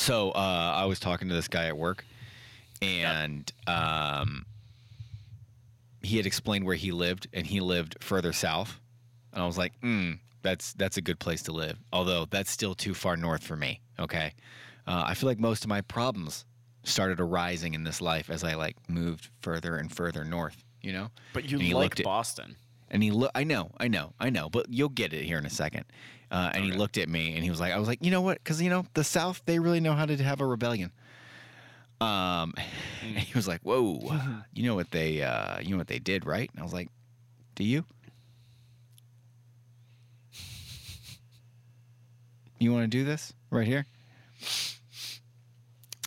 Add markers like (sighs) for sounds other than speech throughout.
So uh, I was talking to this guy at work, and um, he had explained where he lived, and he lived further south. And I was like, mm, that's that's a good place to live. Although that's still too far north for me. Okay, uh, I feel like most of my problems started arising in this life as I like moved further and further north. You know. But you like looked at- Boston. And he looked. I know, I know, I know. But you'll get it here in a second. Uh, and he looked at me and he was like, I was like, you know what? Because you know the South, they really know how to have a rebellion. Um, (laughs) and he was like, whoa, (laughs) you know what they, uh, you know what they did, right? And I was like, do you? You want to do this right here?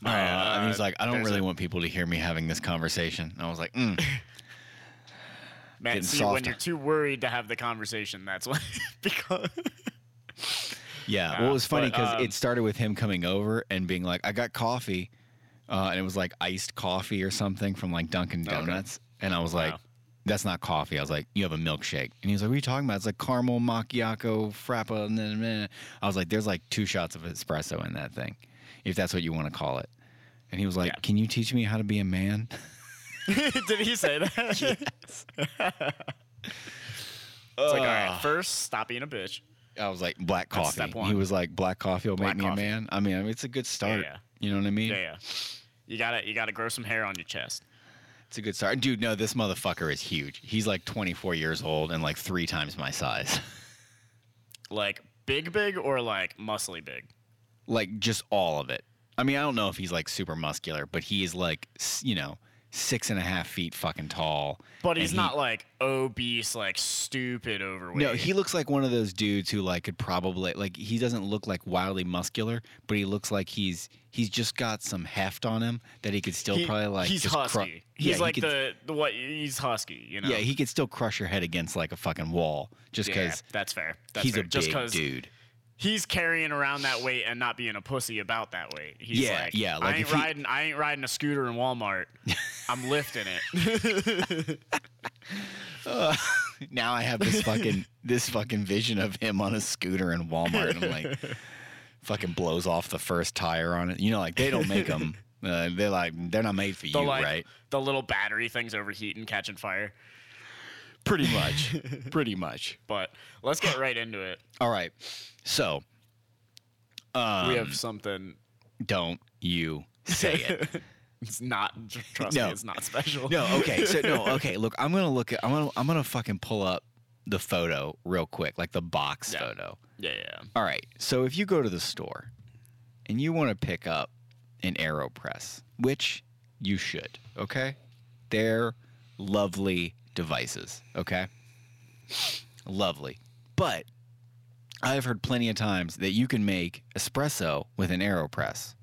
Uh, and he was Uh, like, I don't really want people to hear me having this conversation. And I was like, mm. (laughs) Man, getting see, when you're too worried to have the conversation, that's why. (laughs) because Yeah. well, it was funny because um, it started with him coming over and being like, I got coffee. Uh, and it was like iced coffee or something from like Dunkin' Okay. Donuts. And I was like, Wow. that's not coffee. I was like, you have a milkshake. And he was like, what are you talking about? It's like caramel macchiato frappa. And then then- I was like, there's like two shots of espresso in that thing, if that's what you want to call it. And he was like, Yeah. can you teach me how to be a man? (laughs) (laughs) did he say that? (laughs) (laughs) It's like, all right, first, stop being a bitch. I was like, black That's coffee. step He was like, black coffee will Black make me coffee. a man. I mean, I mean, it's a good start. yeah. You know what I mean? Yeah, yeah. You gotta, you gotta grow some hair on your chest. It's a good start. Dude, no, this motherfucker is huge. He's like 24 years old and like three times my size. Like big, big, or like muscly big. like just all of it. I mean, I don't know if he's like super muscular, but he is like, s- you know, six and a half feet fucking tall. But he's he- not like obese, like stupid overweight. No, he looks like one of those dudes who like could probably like he doesn't look like wildly muscular, but he looks like he's he's just got some heft on him that he could still He- probably like he's just cru- husky. Yeah, he's he like could- the, the what? He's husky. You know. yeah he could still crush your head against like a fucking wall just Yeah, because that's fair. That's he's fair. a Just big dude. He's carrying around that weight and not being a pussy about that weight. He's Yeah, like, yeah, like I ain't he- riding. I ain't riding a scooter in Walmart. (laughs) I'm lifting it. (laughs) now I have this fucking this fucking vision of him on a scooter in Walmart and I'm like (laughs) fucking blows off the first tire on it. You know, like they don't make them. Uh, they're like they're not made for The you, like right? the little battery things overheating, catching fire. Pretty much, pretty much. (laughs) But let's get right into it. All right, so um, we have something. don't you say it? (laughs) It's not. Trust No. me, it's not special. no, okay, so no, (laughs) okay. Look, I'm gonna look at. I'm gonna I'm gonna fucking pull up the photo real quick, like the box Yeah. photo. Yeah, yeah. All right. So if you go to the store and you want to pick up an AeroPress, which you should, okay? They're lovely devices, okay? Lovely. But I've heard plenty of times that you can make espresso with an AeroPress.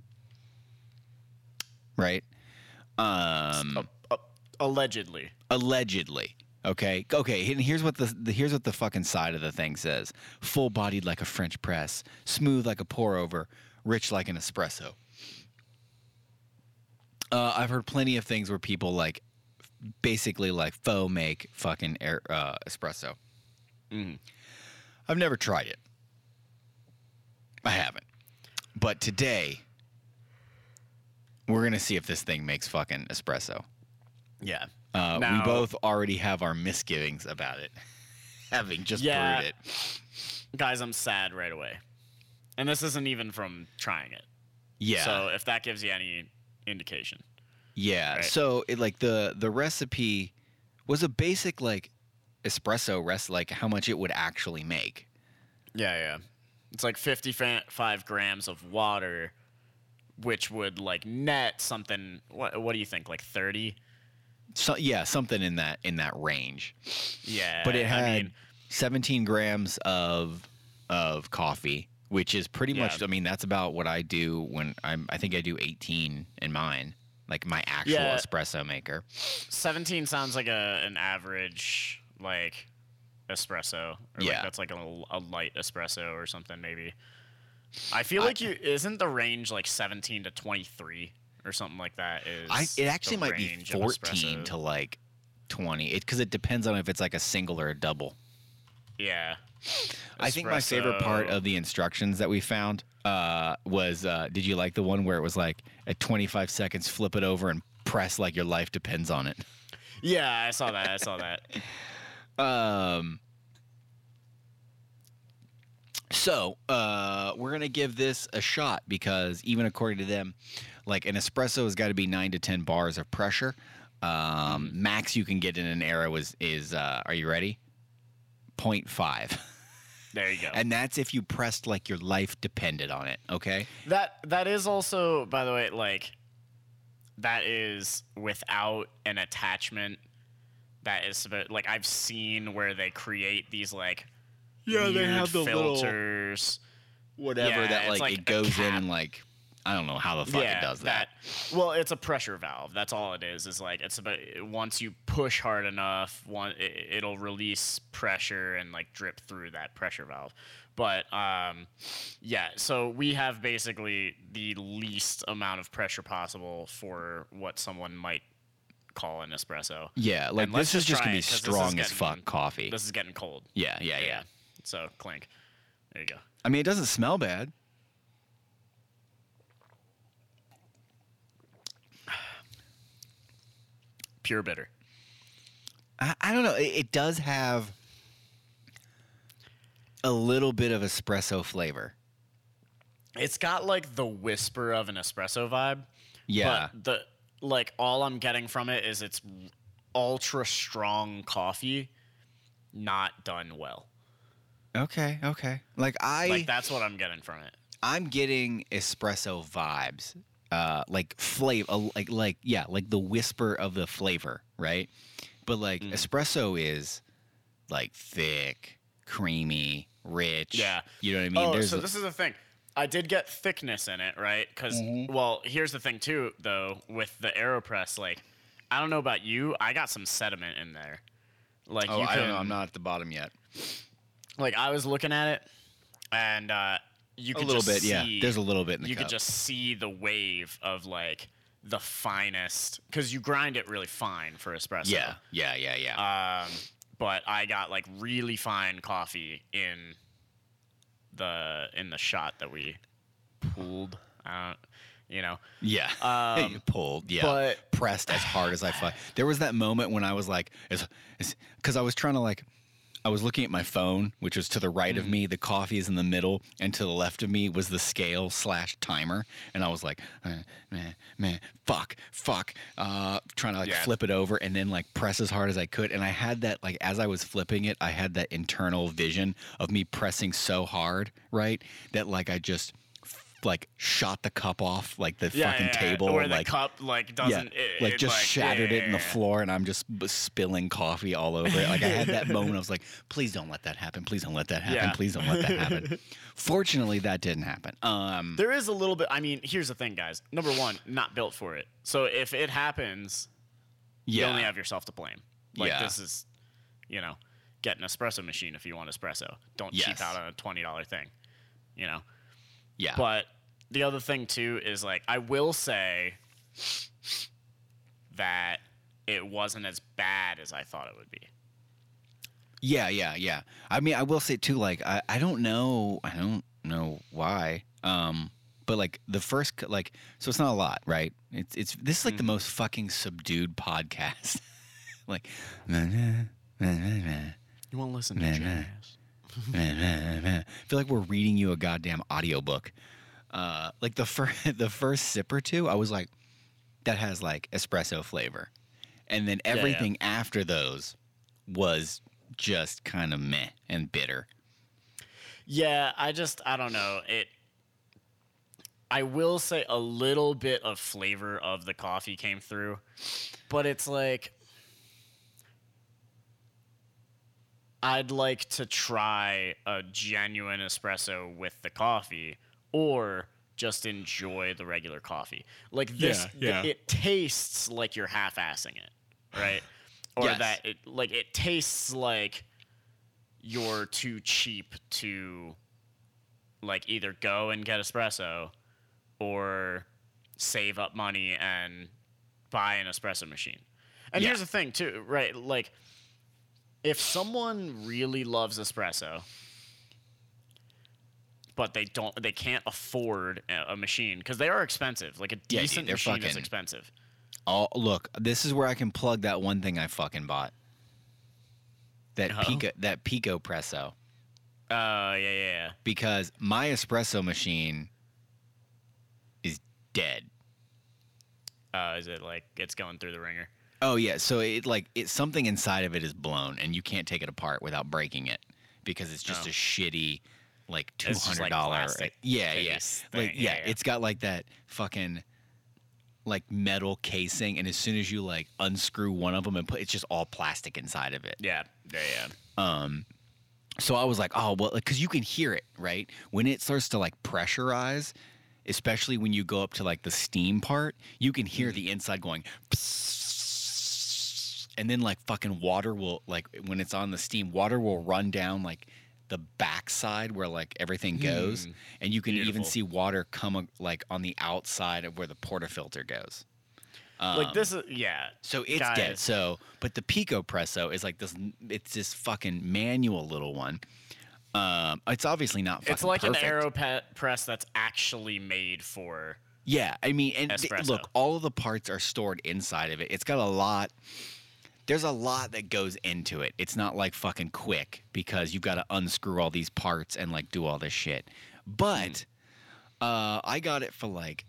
Right? Um Uh, uh, allegedly. allegedly okay okay and here's what the, the here's what the fucking side of the thing says full bodied like a french press smooth like a pour over rich like an espresso uh, i've heard plenty of things where people like basically like faux make fucking air, uh, espresso Mhm. i've never tried it i haven't but today we're gonna see if this thing makes fucking espresso Yeah. uh, we both already have our misgivings about it, (laughs) having just Yeah. brewed it. Guys, I'm sad right away. And this isn't even from trying it. Yeah, So if that gives you any indication. Yeah. right. So it like the the recipe was a basic like espresso rest, like how much it would actually make. Yeah, yeah. It's like 55 grams of water, which would like net something. What, what do you think? Like 30? So yeah, something in that in that range. Yeah. But it had I mean, 17 grams of of coffee, which is pretty Yeah. much. I mean, that's about what I do when I'm. I think I do 18 in mine, like my actual Yeah. espresso maker. 17 sounds like a an average, like, espresso. Or Yeah. Like that's like a, a light espresso or something, maybe. I feel I- like you. Isn't the range like 17 to 23 or something like that? Is I it actually might be 14 to like 20. It because it depends on if it's like a single or a double. Yeah. I think my favorite part of the instructions that we found uh, was uh, did you like the one where it was like at 25 seconds, flip it over and press like your life depends on it? Yeah, I saw that. I saw that. (laughs) Um, so uh, we're gonna give this a shot because even according to them, like an espresso has got to be nine to ten bars of pressure. Um, max you can get in an AeroPress is uh, are you ready? 0.5. (laughs) There you go. and that's if you pressed like your life depended on it. Okay. That that is also, by the way, like that is without an attachment. That is supposed- like I've seen where they create these like yeah they weird filters. whatever Yeah, that it's like, like it a goes in and like I don't know how the fuck it does that. Well, it's a pressure valve. That's all it is. Is like it's about once you push hard enough, one it, it'll release pressure and like drip through that pressure valve. But um, yeah. So we have basically the least amount of pressure possible for what someone might call an espresso. Yeah, like this is just gonna be it, 'cause this is strong as getting- fuck coffee. This is getting cold. yeah, yeah, yeah. So clink. There you go. I mean, it doesn't smell bad. Pure bitter. I, I don't know. It, it does have a little bit of espresso flavor. It's got like the whisper of an espresso vibe. Yeah. But the like all I'm getting from it is it's ultra strong coffee, not done well. Okay. Okay. Like I, Like that's what I'm getting from it. I'm getting espresso vibes. Uh, like flavor, like like yeah, like the whisper of the flavor, right? But like Mm. espresso is like thick, creamy, rich. Yeah. You know what I mean? oh, There's so this is the thing. I did get thickness in it, right? Because well, here's the thing too, though, with the AeroPress, like I don't know about you, I got some sediment in there. Like oh, you I don't know. I'm not at the bottom yet. like I was looking at it, and uh, you A little just bit, yeah. see- There's a little bit in the you cup. could just see the wave of like the finest because you grind it really fine for espresso. yeah, yeah, yeah, yeah. Um, but I got like really fine coffee in the in the shot that we pulled. Don't, you know. Yeah. (laughs) Um, You pulled. Yeah. but- pressed as hard as I fuck. There was that moment when I was like, because I was trying to like, I was looking at my phone, which was to the right Mm. of me. The coffee is in the middle, and to the left of me was the scale slash timer. And I was like, man, man, fuck, fuck, uh, trying to like Yeah. flip it over and then like press as hard as I could. And I had that like as I was flipping it, I had that internal vision of me pressing so hard, right, that like I just like shot the cup off like the Yeah, fucking yeah, yeah. table or like the cup like doesn't it, like just shattered it in the yeah, yeah, floor, and I'm just b- spilling coffee all over it. Like I had that moment. I was like, "Please don't let that happen. Please don't let that happen. Yeah. Please don't let that happen." (laughs) Fortunately, that didn't happen. Um, There is a little bit. I mean, here's the thing, guys. Number one, not built for it. So if it happens, you only have yourself to blame. Like Yeah. this is, you know, get an espresso machine if you want espresso. Don't Yes. cheap out on a twenty dollar thing. You know. Yeah, But the other thing too is like I will say that it wasn't as bad as I thought it would be. yeah, yeah, yeah. I mean, I will say too. Like, I, I don't know, I don't know why. Um, but like the first, like, so it's not a lot, right? It's it's this is like the most fucking subdued podcast. (laughs) like, You won't listen to jazz. (laughs) I feel like we're reading you a goddamn audiobook. Uh, like the first (laughs) the first sip or two, I was like, that has like espresso flavor, and then yeah. everything after those was just kind of meh and bitter. Yeah, I just I don't know. It I will say a little bit of flavor of the coffee came through, but it's like I'd like to try a genuine espresso with the coffee or just enjoy the regular coffee. Like this Yeah, yeah. it tastes like you're half-assing it, right? (sighs) Or Yes. that it like it tastes like you're too cheap to like either go and get espresso or save up money and buy an espresso machine. And Yeah. here's the thing too, right? Like if someone really loves espresso but they don't they can't afford a, a machine because they are expensive. Like a Yeah, dude, decent they're machine is fucking- expensive. Oh, look, this is where I can plug that one thing I fucking bought. That Uh-oh. Pico, that Picopresso, Uh, yeah, yeah, yeah. because my espresso machine is dead. Uh, is it like it's going through the ringer? Oh yeah, so it like it something inside of it is blown, and you can't take it apart without breaking it because it's just Oh. a shitty like two hundred dollar. like, yeah, yeah, like yeah, Yeah, yeah. it's got like that fucking like metal casing, and as soon as you like unscrew one of them and put, it's just all plastic inside of it. Yeah, yeah, yeah. Um, so I was like, oh well, because you can hear it, right? When it starts to like pressurize, especially when you go up to like the steam part, you can hear the inside going. And then like fucking water will like when it's on the steam, water will run down like the backside where like everything goes, Mm, and you can even see water come uh, like on the outside of where the portafilter goes. like Um, this is yeah. so it's dead. So, but the Picopresso is like this. It's this fucking manual little one. Um, it's obviously not. Fucking It's like perfect. an AeroPress that's actually made for. Yeah, I mean, and th- look, all of the parts are stored inside of it. It's got a lot. There's a lot that goes into it. It's not like fucking quick because you've got to unscrew all these parts and like do all this shit. But uh, I got it for like,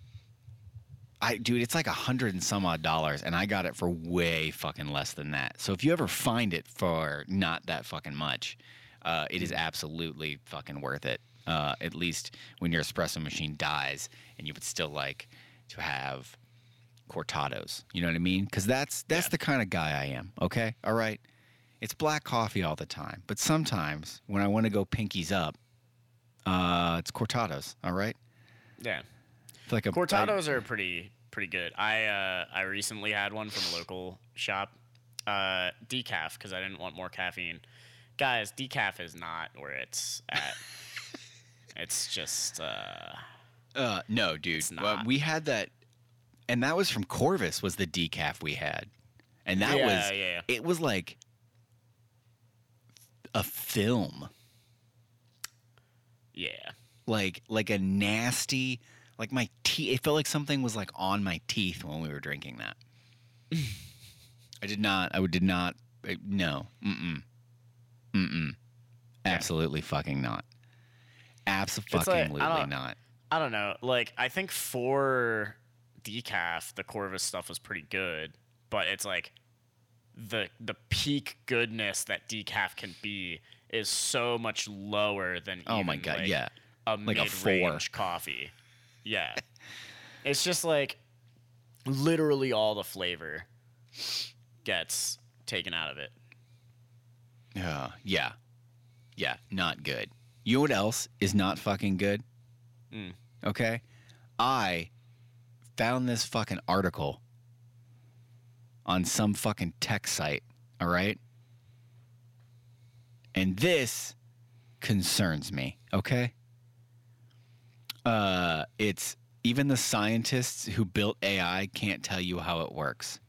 I dude, it's like a hundred and some odd dollars, and I got it for way fucking less than that. So if you ever find it for not that fucking much, uh, it is absolutely fucking worth it. Uh, at least when your espresso machine dies, and you would still like to have cortados. You know what I mean? Because that's that's the kind of guy I am. Okay, all right. It's black coffee all the time, but sometimes when I want to go pinkies up, uh, it's cortados. All right. Yeah, It's like a I- Cortados are pretty pretty good. I uh, I recently had one from a local shop, uh, decaf because I didn't want more caffeine. Guys, decaf is not where it's at. (laughs) it's just uh, Uh, no, dude. Well, we had that, and that was from Corvus. Was the decaf we had, and that Yeah, was yeah, it was like a film, yeah. like like a nasty, like my teeth. It felt like something was like on my teeth when we were drinking that. (laughs) I did not. I did not. I- No. Mm. Mm. Mm mm. Absolutely fucking not. Absolutely I not. I don't know. Like I think for decaf, the Corvus stuff was pretty good, but it's like the the peak goodness that decaf can be is so much lower than Oh my god. like, yeah. a Like a four. coffee. Yeah, (laughs) it's just like literally all the flavor gets taken out of it. Yeah, yeah, yeah. Not good. You know what else is not fucking good? Mm. Okay, I found this fucking article on some fucking tech site. All right, and this concerns me. Okay, uh, it's even the scientists who built AI can't tell you how it works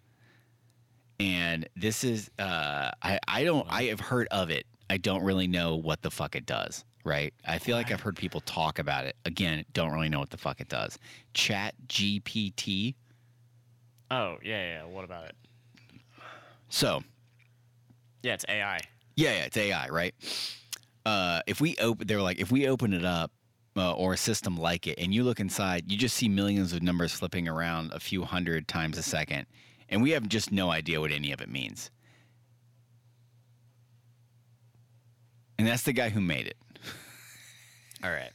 and this is uh I I don't I have heard of it. I don't really know what the fuck it does, right? I feel like I've heard people talk about it. Again, don't really know what the fuck it does. Chat GPT. Oh yeah, yeah. What about it? So, Yeah, it's AI. yeah, yeah, it's AI, right? Uh if we open they're like if we open it up uh, or a system like it and you look inside, you just see millions of numbers flipping around a few hundred times a second. And we have just no idea what any of it means. And that's the guy who made it. All right.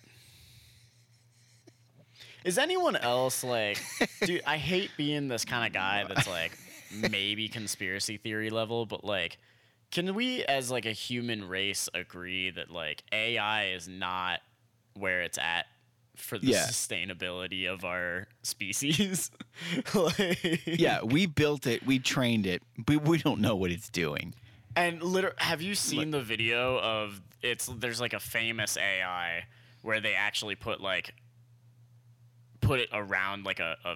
Is anyone else like, (laughs) dude? I hate being this kind of guy that's like maybe conspiracy theory level, but like, can we as like a human race agree that like AI is not where it's at for the Yeah. sustainability of our species? (laughs) like, Yeah, we built it, we trained it, but we don't know what it's doing. And liter- have you seen the video of it's there's like a famous AI where they actually put like put it around like a, a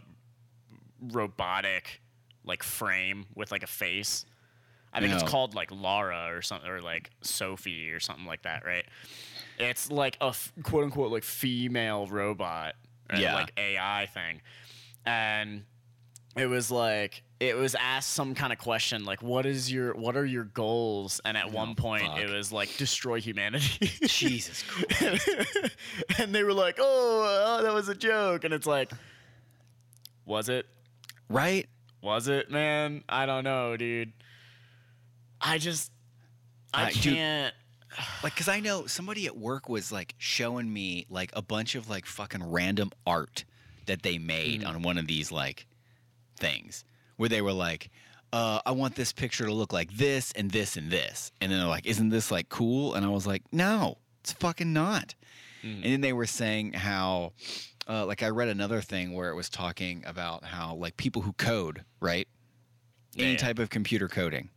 robotic like frame with like a face. I think No. it's called like Lara or something, or like Sophie or something like that, right? It's like a f- quote unquote like female robot, right? Yeah. like AI thing, and it was like it was asked some kind of question like what is your what are your goals? And at one point fuck. it was like destroy humanity. (laughs) Jesus Christ. and they were like oh, oh that was a joke. And it's like was it? Right? was it man? I don't know dude. I just i Uh, can't. Like, cause I know somebody at work was like showing me like a bunch of like fucking random art that they made on one of these like things where they were like, uh, I want this picture to look like this and this and this. And then they're like, isn't this like cool? And I was like, no, it's fucking not. And then they were saying how, uh, like, I read another thing where it was talking about how, like, people who code, right? Any type of computer coding.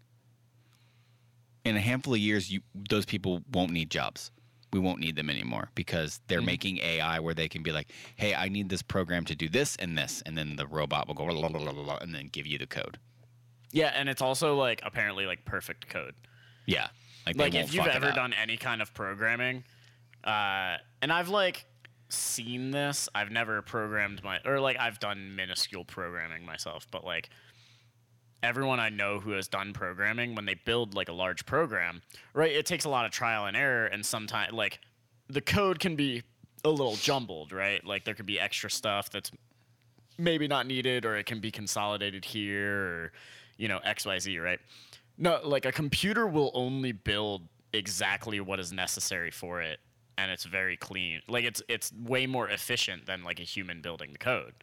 In a handful of years, you those people won't need jobs. We won't need them anymore because they're making AI where they can be like, "Hey, I need this program to do this and this," and then the robot will go la, la, la, la, la, and then give you the code. yeah and it's also like apparently like perfect code. Yeah, like, like if you've ever done any kind of programming uh, and i've like seen this. I've never programmed my or like i've done minuscule programming myself but like everyone i know who has done programming when they build like a large program right it takes a lot of trial and error and sometimes like the code can be a little jumbled right? Like there could be extra stuff that's maybe not needed or it can be consolidated here or you know xyz right? No like a computer will only build exactly what is necessary for it and it's very clean. Like it's it's way more efficient than like a human building the code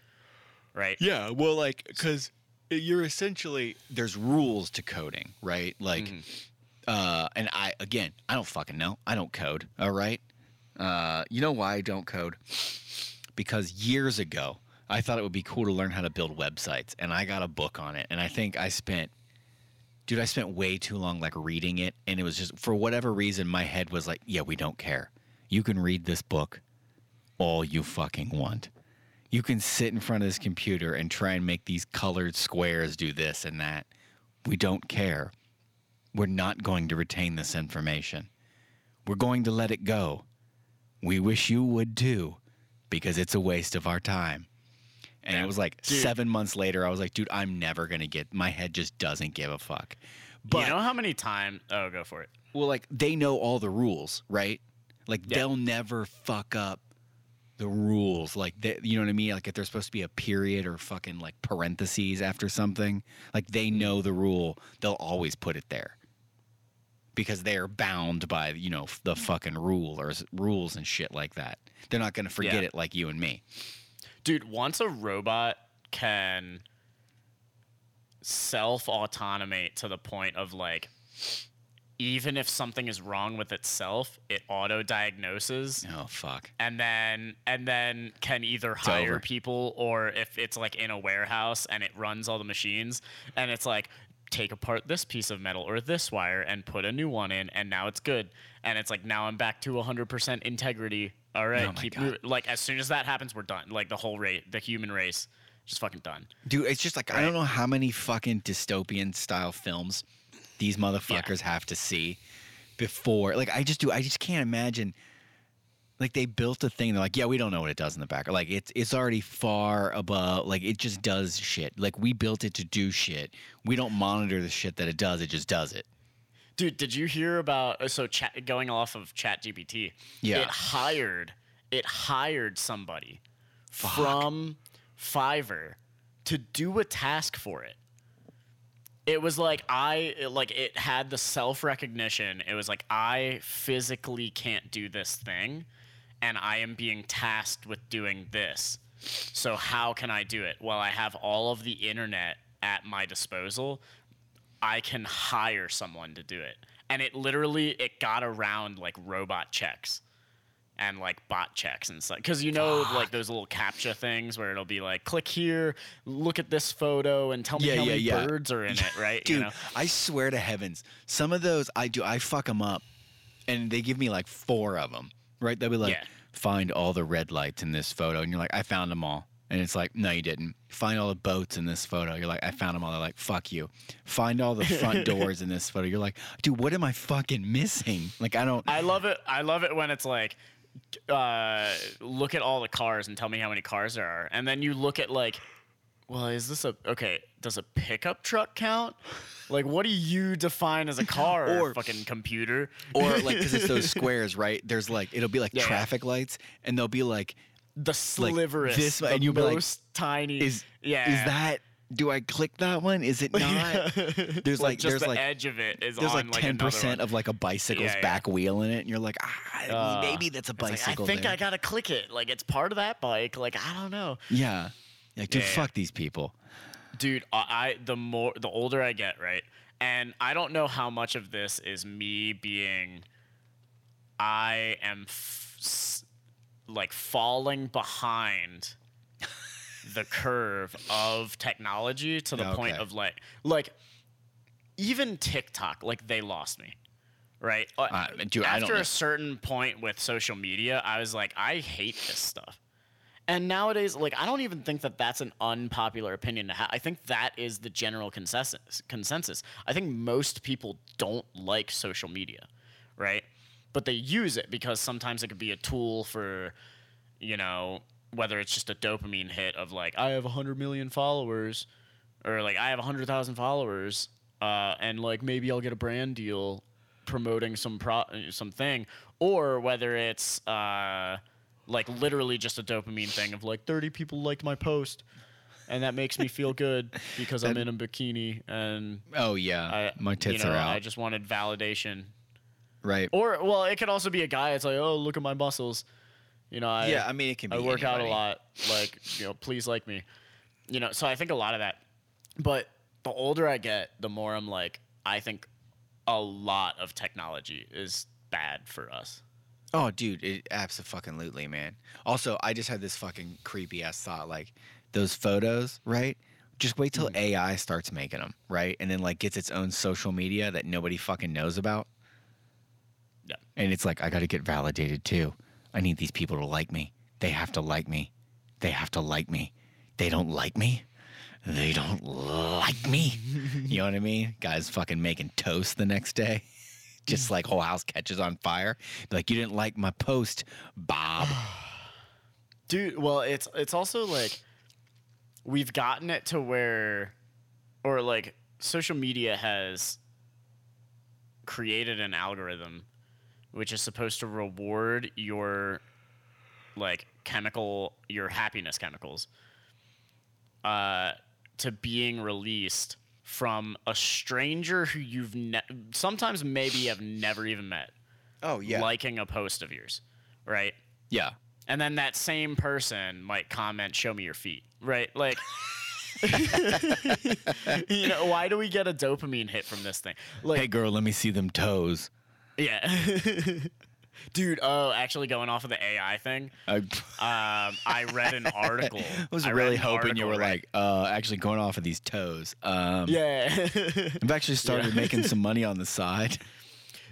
right? Yeah, well, like because you're essentially there's rules to coding, right? Like, Mm-hmm. uh, and I again, I don't fucking know. I don't code. All right. Uh, you know why I don't code? Because years ago, I thought it would be cool to learn how to build websites, and I got a book on it, and I think I spent. Dude, I spent way too long like reading it, and it was just for whatever reason, my head was like, "Yeah, we don't care. You can read this book all you fucking want." You can sit in front of this computer and try and make these colored squares do this and that. We don't care. We're not going to retain this information. We're going to let it go. We wish you would too, because it's a waste of our time. And it was like Dude. seven months later, I was like, dude, I'm never going to get, my head just doesn't give a fuck. But, you know how many times oh go for it well, like, they know all the rules, right? Like, Yeah. they'll never fuck up the rules. Like, they, you know what I mean? Like, if there's supposed to be a period or fucking like parentheses after something, like, they mm-hmm. know the rule, they'll always put it there because they're bound by, you know, the mm-hmm. fucking rule or rules and shit like that. They're not going to forget Yeah. it like you and me. Dude, once a robot can self automate to the point of like, even if something is wrong with itself, it auto diagnoses Oh, fuck. and then and then can either hire over. people or if it's like in a warehouse and it runs all the machines and it's like take apart this piece of metal or this wire and put a new one in and now it's good and it's like now I'm back to 100% integrity all right Oh keep God. like as soon as that happens we're done like the whole race the human race just fucking done Dude, it's just like I don't know how many fucking dystopian style films these motherfuckers have to see before. Like I just do I just can't imagine like they built a thing they're like, "Yeah, we don't know what it does in the back." Like it's it's already far above like it just does shit. Like we built it to do shit. We don't monitor the shit that it does. It just does it. Dude, did you hear about uh, so chat going off of ChatGPT? Yeah. It hired it hired somebody from Fiverr to do a task for it. It was like I like it had the self-recognition. It was like I physically can't do this thing and I am being tasked with doing this. So how can I do it? Well, I have all of the internet at my disposal. I can hire someone to do it. And it literally it got around like robot checks and like bot checks and stuff. Cause you know ah. like those little captcha things where it'll be like click here, look at this photo and tell me Yeah, how yeah, many yeah. birds are in it, right? Dude, You know? I swear to heavens, some of those I do I fuck them up and they give me like four of them. Right? They'll be like find all the red lights in this photo and you're like I found them all. And it's like, no, you didn't. Find all the boats in this photo. You're like, I found them all. They're like, fuck you. Find all the front (laughs) doors in this photo. You're like, dude, what am I fucking missing? Like, I don't. I love it. I love it when it's like, uh, look at all the cars and tell me how many cars there are, and then you look at like, well, is this a okay? Does a pickup truck count? Like, what do you define as a car or, Or- a fucking computer? or like, because it's those (laughs) squares, right? There's like, it'll be like Yeah, yeah. traffic lights, and they'll be like, the sliverest, this- the and you'll be like, most tiny. is yeah, is that? Do I click that one? Is it (laughs) not? There's like, there's the like edge of it is there's on like like ten another percent of like a bicycle's Yeah, yeah. back wheel in it, and you're like, ah, Uh, maybe that's a It's like, bicycle. I think there. I gotta click it. Like it's part of that bike. Like I don't know. Yeah, like dude, Yeah. fuck these people. dude I, I the more the older i get right and i don't know how much of this is me being i am f- like falling behind the curve of technology to the point of like like even tiktok like they lost me right Uh, Uh, dude, after a certain point with social media i was like i hate this stuff and nowadays, like I don't even think that that's an unpopular opinion to have. I think that is the general consensus. Consensus. I think most people don't like social media, right? But they use it because sometimes it could be a tool for, you know, whether it's just a dopamine hit of like I have hundred million followers, or like I have hundred thousand followers, uh, and like maybe I'll get a brand deal promoting some pro something, or whether it's uh, like literally just a dopamine thing of like 30 people liked my post and that makes me feel good (laughs) because I'm in a bikini and Oh yeah, I my tits you know, are out. I just wanted validation. right. Or well, it could also be a guy. It's like, oh, look at my muscles. You know, I yeah, I mean it can be. I work out a lot. Like, you know, please like me. You know, so I think a lot of that. But the older I get, the more I'm like, I think a lot of technology is bad for us. Oh, dude, it absolutely, man. Also, I just had this fucking creepy ass thought, like those photos, right? Just wait till mm. AI starts making them, right? And then like gets its own social media that nobody fucking knows about. Yeah. And it's like I got to get validated too. I need these people to like me. They have to like me. They have to like me. They don't like me. They don't like me. you know what I mean? Guys fucking making toast the next day. (laughs) Just like whole house catches on fire. Like, you didn't like my post, Bob. (sighs) dude well it's it's also like we've gotten it to where or like social media has created an algorithm which is supposed to reward your like chemical your happiness chemicals uh to being released from a stranger who you've ne- sometimes maybe have never even met Oh yeah, liking a post of yours right yeah. and then that same person might comment, "Show me your feet." Right? Like, (laughs) you know, why do we get a dopamine hit from this thing? Like, Hey girl, let me see them toes. Yeah, (laughs) dude. Oh, actually, going off of the AI thing, I, (laughs) um, I read an article. (laughs) I was read really hoping you were right? like, uh, actually going off of these toes. Um, yeah, I've actually started making some money on the side.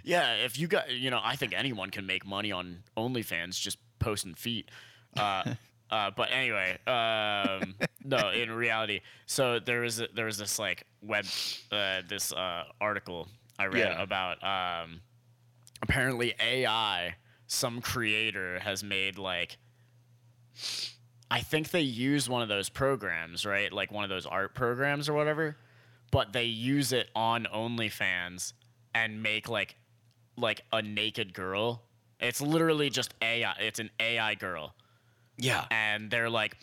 yeah. If you got, you know, I think anyone can make money on OnlyFans just posting feet. Uh, uh, but anyway, um, no, in reality, so there was a, there was this like web uh, this uh, article I read Yeah. about um, apparently AI, some creator has made like. I think they use one of those programs, right? Like one of those art programs or whatever, but they use it on OnlyFans and make like like a naked girl. It's literally just AI. It's an AI girl, Yeah. and they're like,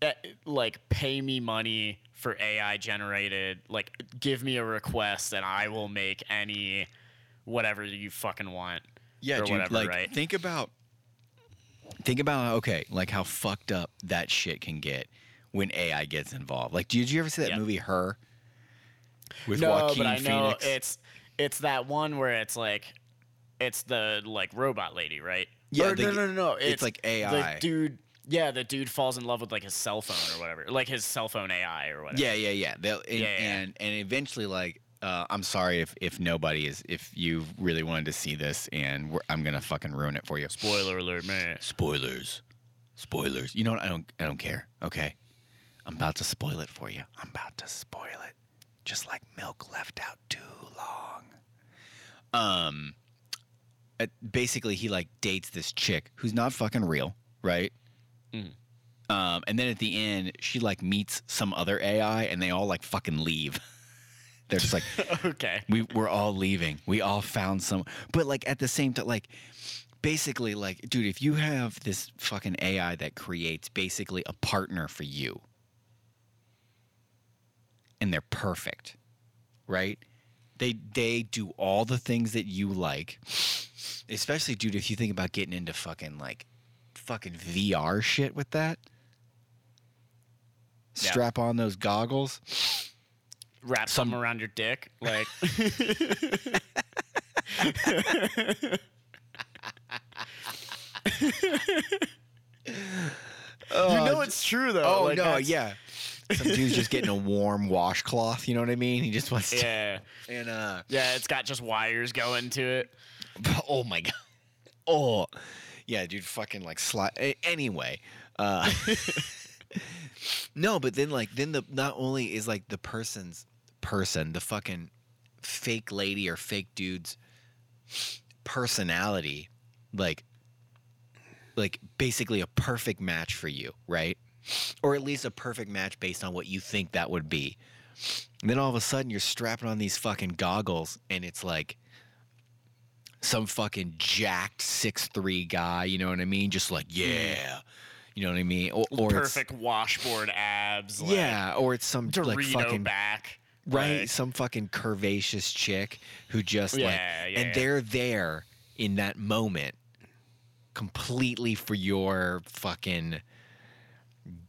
eh, like pay me money for AI generated. Like, give me a request, and I will make any whatever you fucking want. Yeah, or dude. whatever, like, right? think about, think about okay, like how fucked up that shit can get when AI gets involved. Like, did you ever see that Yeah. movie Her? With no, Joaquin but I know it's it's that one where it's like it's the like robot lady, right? Yeah, Or the- no, no, no, no. It's, like AI. The dude, yeah, the dude falls in love with like his cell phone or whatever, like his cell phone AI or whatever. Yeah, yeah, yeah. They'll, and, Yeah, yeah. and and eventually, like, uh, I'm sorry if if nobody is if you really wanted to see this, and we're, I'm gonna fucking ruin it for you. Spoiler alert, man. Spoilers, spoilers. You know what? I don't I don't care. Okay, I'm about to spoil it for you. I'm about to spoil it. Just like milk left out too long. Um uh, basically he like dates this chick who's not fucking real, right? Mm. Um, and then at the end, she like meets some other AI, and they all like fucking leave. (laughs) They're just like, (laughs) okay. we we're all leaving. We all found some, but like at the same time, like basically, like dude, if you have this fucking AI that creates basically a partner for you, and they're perfect, right? They they do all the things that you like. Especially, dude, if you think about getting into fucking like fucking VR shit with that. Yeah. Strap on those goggles. Wrap Some- some around your dick, like. (laughs) you know it's true though. Oh like, no, that's- yeah. Some dude's just getting a warm washcloth. You know what I mean? He just wants to. Yeah. And uh, Yeah, it's got just wires going to it. oh my god. Oh, yeah, dude. Fucking like slide. Anyway, uh, (laughs) no, but then like then the not only is like the person's person, the fucking fake lady or fake dude's personality, like like basically a perfect match for you, right? Or at least a perfect match based on what you think that would be. And then all of a sudden you're strapping on these fucking goggles and it's like some fucking jacked six three guy, you know what I mean? Just like, hmm. yeah. You know what I mean? Or, or it's- Perfect washboard abs. Like, yeah, or it's some Dorito like fucking back. Right, like- some fucking curvaceous chick who just like Yeah, yeah, and yeah. they're there in that moment completely for your fucking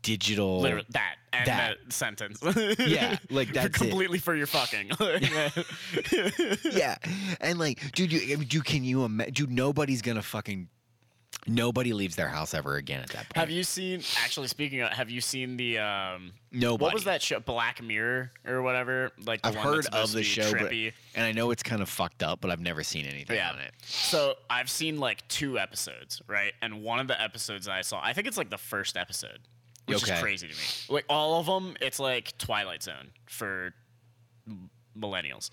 digital Literally, that and That. that, sentence. (laughs) Yeah, like, (laughs) that's it. completely for your fucking. (laughs) yeah, and like, dude, you, dude, can you imagine? Dude, nobody's gonna fucking. Nobody leaves their house ever again at that point. have you seen? Actually, speaking of, have you seen the? um Nobody. What was that show? Black Mirror or whatever. Like the I've heard of the show, but, and I know it's kind of fucked up, but I've never seen anything Yeah. on it. So I've seen like two episodes, right? And one of the episodes I saw, I think it's like the first episode, which Okay. is crazy to me. Like all of them, it's like Twilight Zone for millennials.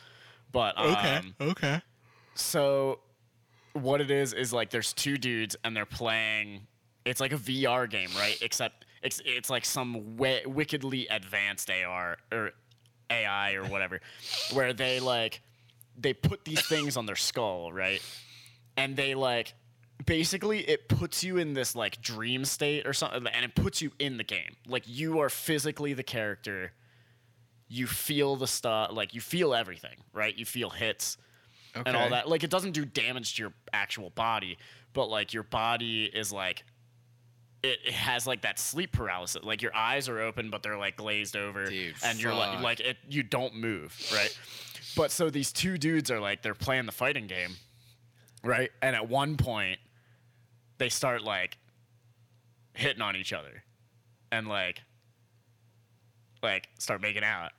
But um, okay. so what it is is like there's two dudes and they're playing. It's like a VR game, right? Except it's it's like some wi- wickedly advanced AR or AI or whatever, where they like they put these things on their skull, right? And they like basically it puts you in this like dream state or something, and it puts you in the game. Like you are physically the character. You feel the stuff, like you feel everything, right? You feel hits and all that. Like it doesn't do damage to your actual body, but like your body is like it, it has like that sleep paralysis. Like your eyes are open, but they're like glazed over, Dude, and you're like like it. You don't move, right? But so these two dudes are like they're playing the fighting game, right? And at one point, they start like hitting on each other, and like like start making out,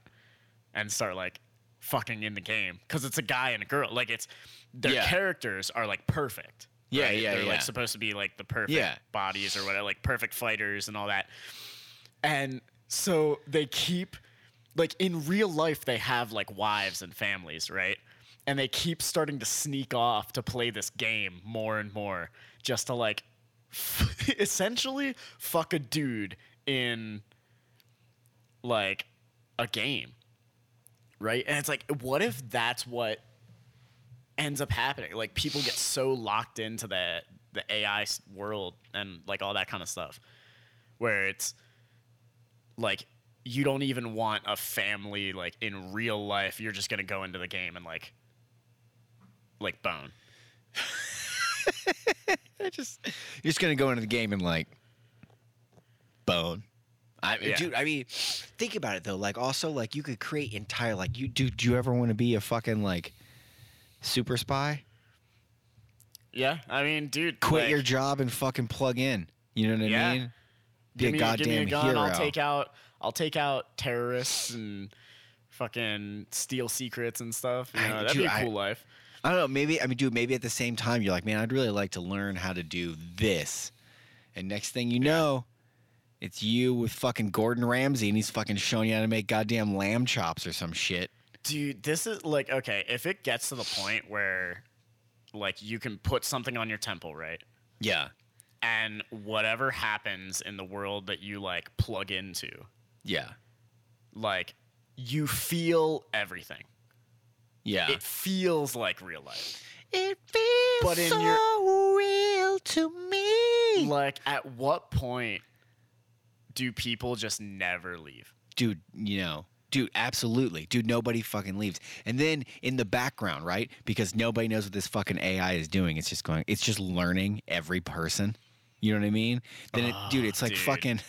and start like fucking in the game because it's a guy and a girl. Like it's their Yeah. characters are like perfect. Yeah, right? yeah, They're yeah. like supposed to be like the perfect Yeah. bodies or whatever, like perfect fighters and all that. And so they keep like in real life they have like wives and families, right? And they keep starting to sneak off to play this game more and more just to like (laughs) essentially fuck a dude in like a game. Right? And it's like what if that's what ends up happening? Like people get so locked into the the AI world and like all that kind of stuff where it's like you don't even want a family like in real life. You're just gonna go into the game and like like bone. (laughs) I just you're just gonna go into the game and like bone. I Yeah. dude, I mean, think about it though. Like also like you could create entire like you do. Do you ever want to be a fucking like super spy? Yeah, I mean, dude, Quit like, your job and fucking plug in. You know what I Yeah. mean? Be give a me, goddamn give me a gun. hero. I'll take out. I'll take out terrorists and fucking steal secrets and stuff. You I- know, that'd dude, be a I- cool life. I don't know. Maybe I mean, dude. Maybe at the same time, you're like, man, I'd really like to learn how to do this. And next thing you know, It's you with fucking Gordon Ramsay, and he's fucking showing you how to make goddamn lamb chops or some shit. Dude, this is like okay, if it gets to the point where like you can put something on your temple, right? Yeah. And whatever happens in the world that you like plug into, Yeah. like you feel everything. Yeah. It feels like real life. It feels But in so your- real to me. Like at what point do people just never leave? Dude, you know, dude, absolutely. Dude, nobody fucking leaves. And then in the background, right? Because nobody knows what this fucking AI is doing. It's just going, it's just learning every person. You know what I mean? Then, it, dude, it's like dude. fucking.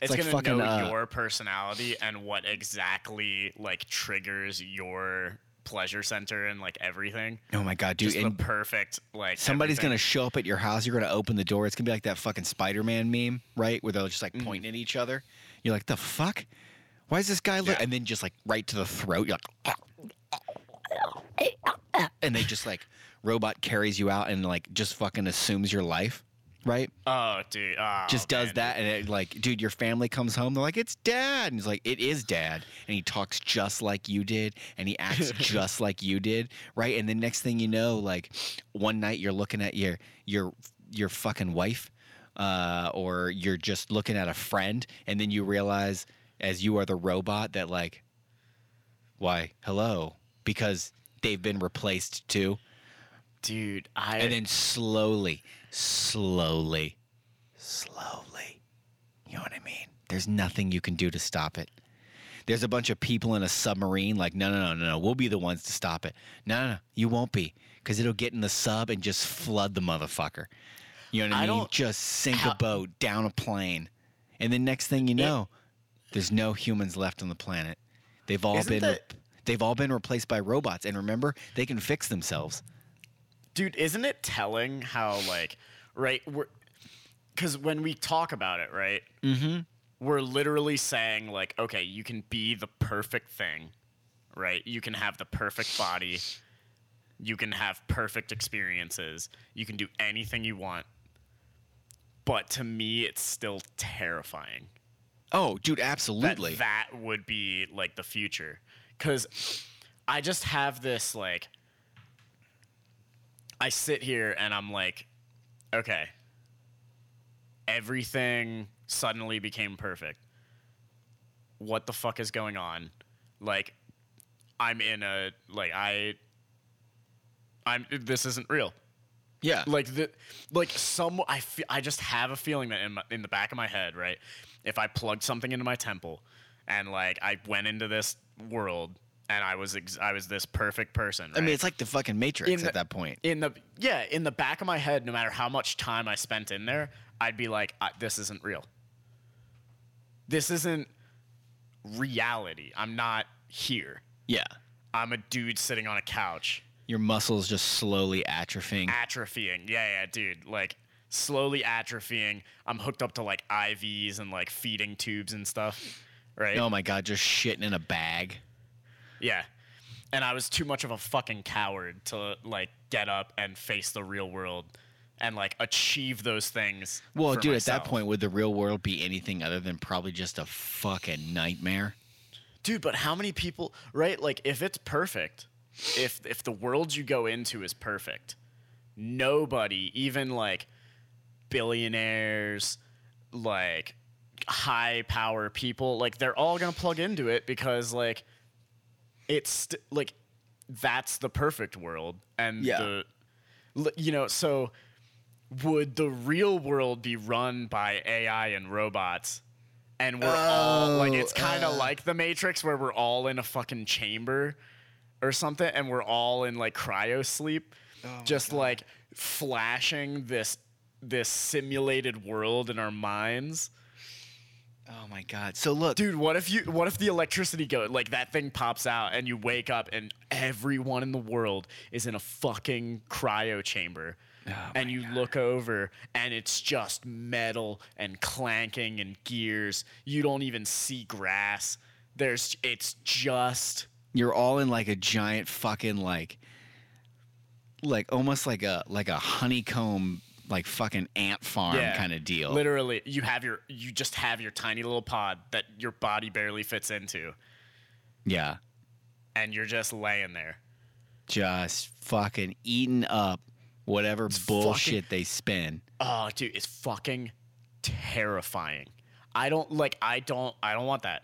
It's, like gonna fucking, know uh, your personality and what exactly like triggers your pleasure center and like everything. Oh my God, dude. Just And the perfect like somebody's everything. to show up at your house. You're to open the door. It's to be like that fucking Spider Man meme, right? Where they're just like mm. pointing at each other. You're like, the fuck? Why is this guy? Yeah. And then just like right to the throat. You're like, (laughs) and they just like robot carries you out and like just fucking assumes your life, right? Oh, dude. Oh, just does man. that and it, like, dude, your family comes home. They're like, it's dad, and he's like, it is dad, and he talks just like you did, and he acts (laughs) just like you did, right? And the next thing you know, like, one night you're looking at your your your fucking wife, uh, or you're just looking at a friend, and then you realize, as you are the robot, that like, why, hello, because they've been replaced too. Dude, I And then slowly, slowly, slowly. You know what I mean? There's nothing you can do to stop it. There's a bunch of people in a submarine, like, no, no, no, no, no. We'll be the ones to stop it. No, no, no. You won't be. Because it'll get in the sub and just flood the motherfucker. You know what I, I mean? don't- Just sink how- a boat, down a plane. And then next thing you know, there's no humans left on the planet. They've all been that- they've all been replaced by robots. And remember, they can fix themselves. Dude isn't it telling how like right we're because when we talk about it right Mm-hmm. we're literally saying like okay you can be the perfect thing right? You can have the perfect body. You can have perfect experiences. You can do anything you want. But to me it's still terrifying. Oh, dude, that absolutely. that would be like the future. Because i just have this like i sit here and i'm like okay everything suddenly became perfect what the fuck is going on like i'm in a like i i'm this isn't real yeah. like the like some I feel, I just have a feeling that in my, in the back of my head, right? If I plugged something into my temple and like I went into this world and I was ex- I was this perfect person, I mean, it's like the fucking Matrix at that point. in the yeah, in the back of my head, no matter how much time I spent in there, I'd be like, I, this isn't real. This isn't reality. I'm not here. Yeah. I'm a dude sitting on a couch Your muscles just slowly atrophying. atrophying. Yeah, yeah, dude. Like slowly atrophying. I'm hooked up to like IVs and like feeding tubes and stuff. Right? oh my god, just shitting in a bag. Yeah. And I was too much of a fucking coward to like get up and face the real world and like achieve those things. Well, dude, at that point, would the real world be anything other than probably just a fucking nightmare? dude. But how many people? Right? Like, if it's perfect, if if the world you go into is perfect, nobody, even like billionaires, like high power people, like they're all gonna plug into it because like it's st- like that's the perfect world, and Yeah. the you know so. Would the real world be run by AI and robots? and we're all like it's kind of uh. like the matrix where we're all in a fucking chamber or something and we're all in like cryo sleep just like flashing this this simulated world in our minds Oh my god. So look, dude what if you what if the electricity go like that thing pops out and you wake up and everyone in the world is in a fucking cryo chamber oh and you look over and it's just metal and clanking and gears. You don't even see grass. There's it's just you're all in like a giant fucking like like almost like a like a honeycomb like fucking ant farm Yeah. kind of deal. Literally, you have your you just have your tiny little pod that your body barely fits into, Yeah. and you're just laying there. Just fucking eating up whatever bullshit they spin. Oh, dude, it's fucking terrifying. I don't like. I don't. I don't want that.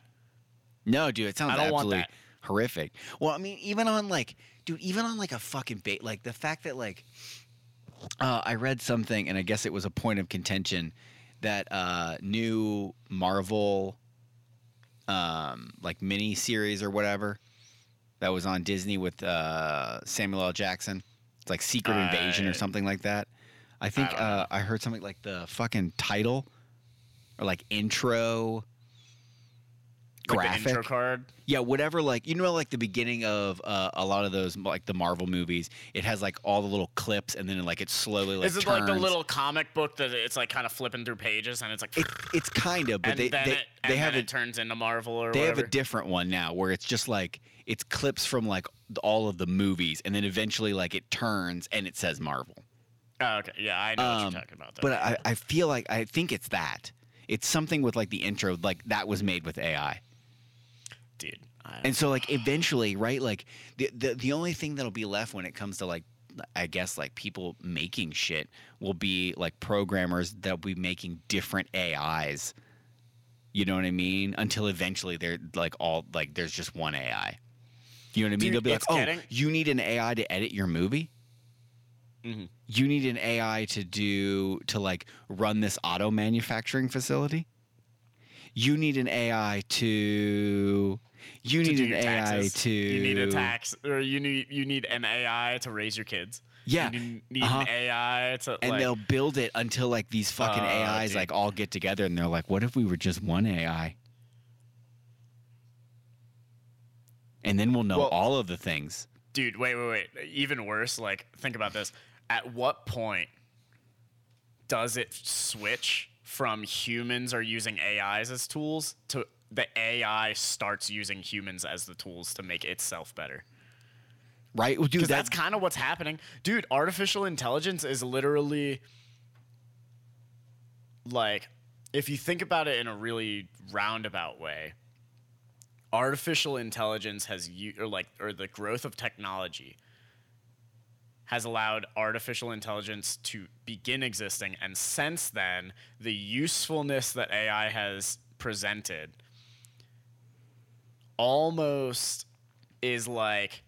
No, dude, it sounds I don't want absolutely that. horrific. Well, I mean, even on like, dude, even on like a fucking bait, like the fact that like, uh, I read something, and I guess it was a point of contention that uh, new Marvel, um, like mini series or whatever, that was on Disney with uh, Samuel L. Jackson. It's like Secret Invasion or something like that. I think don't uh, I heard something like the fucking title or like intro graphic. the intro card. Yeah, whatever. Like you know, like the beginning of uh, a lot of those, like the Marvel movies, it has like all the little clips, and then like it slowly like Is it like the little comic book that it's like kind of flipping through pages and it's like, It, it's kind of, but they they, it, they have a it turns into Marvel or they whatever. have a different one now where it's just like it's clips from like all of the movies, and then eventually like it turns and it says Marvel. oh, okay, yeah, I know what Um, you're talking about. Though. But I, I feel like I think it's that. It's something with like the intro, like that was made with AI. Dude, And so like eventually, right? Like the, the the only thing that'll be left when it comes to like I guess like people making shit will be like programmers that'll be making different AIs. You know what I mean? Until eventually they're like all like there's just one AI. You know what I mean? Dude, They'll be like, "Oh, getting- you need an AI to edit your movie? Mhm. You need an AI to do to like run this auto manufacturing facility? You need an AI to you to need an AI to you need a tax or you need you need an AI to raise your kids. Yeah, you need, need uh-huh. an AI to and like, they'll build it until like these fucking Oh, AIs dude. like all get together and they're like, what if we were just one AI? And then we'll know Well- all of the things. dude wait wait wait even worse like think about this at what point does it switch from humans are using ais as tools to the ai starts using humans as the tools to make itself better Right? Well, dude, because that's that's kind of what's happening dude artificial intelligence is literally like if you think about it in a really roundabout way artificial intelligence has u- or like or the growth of technology has allowed artificial intelligence to begin existing and since then the usefulness that AI has presented almost is like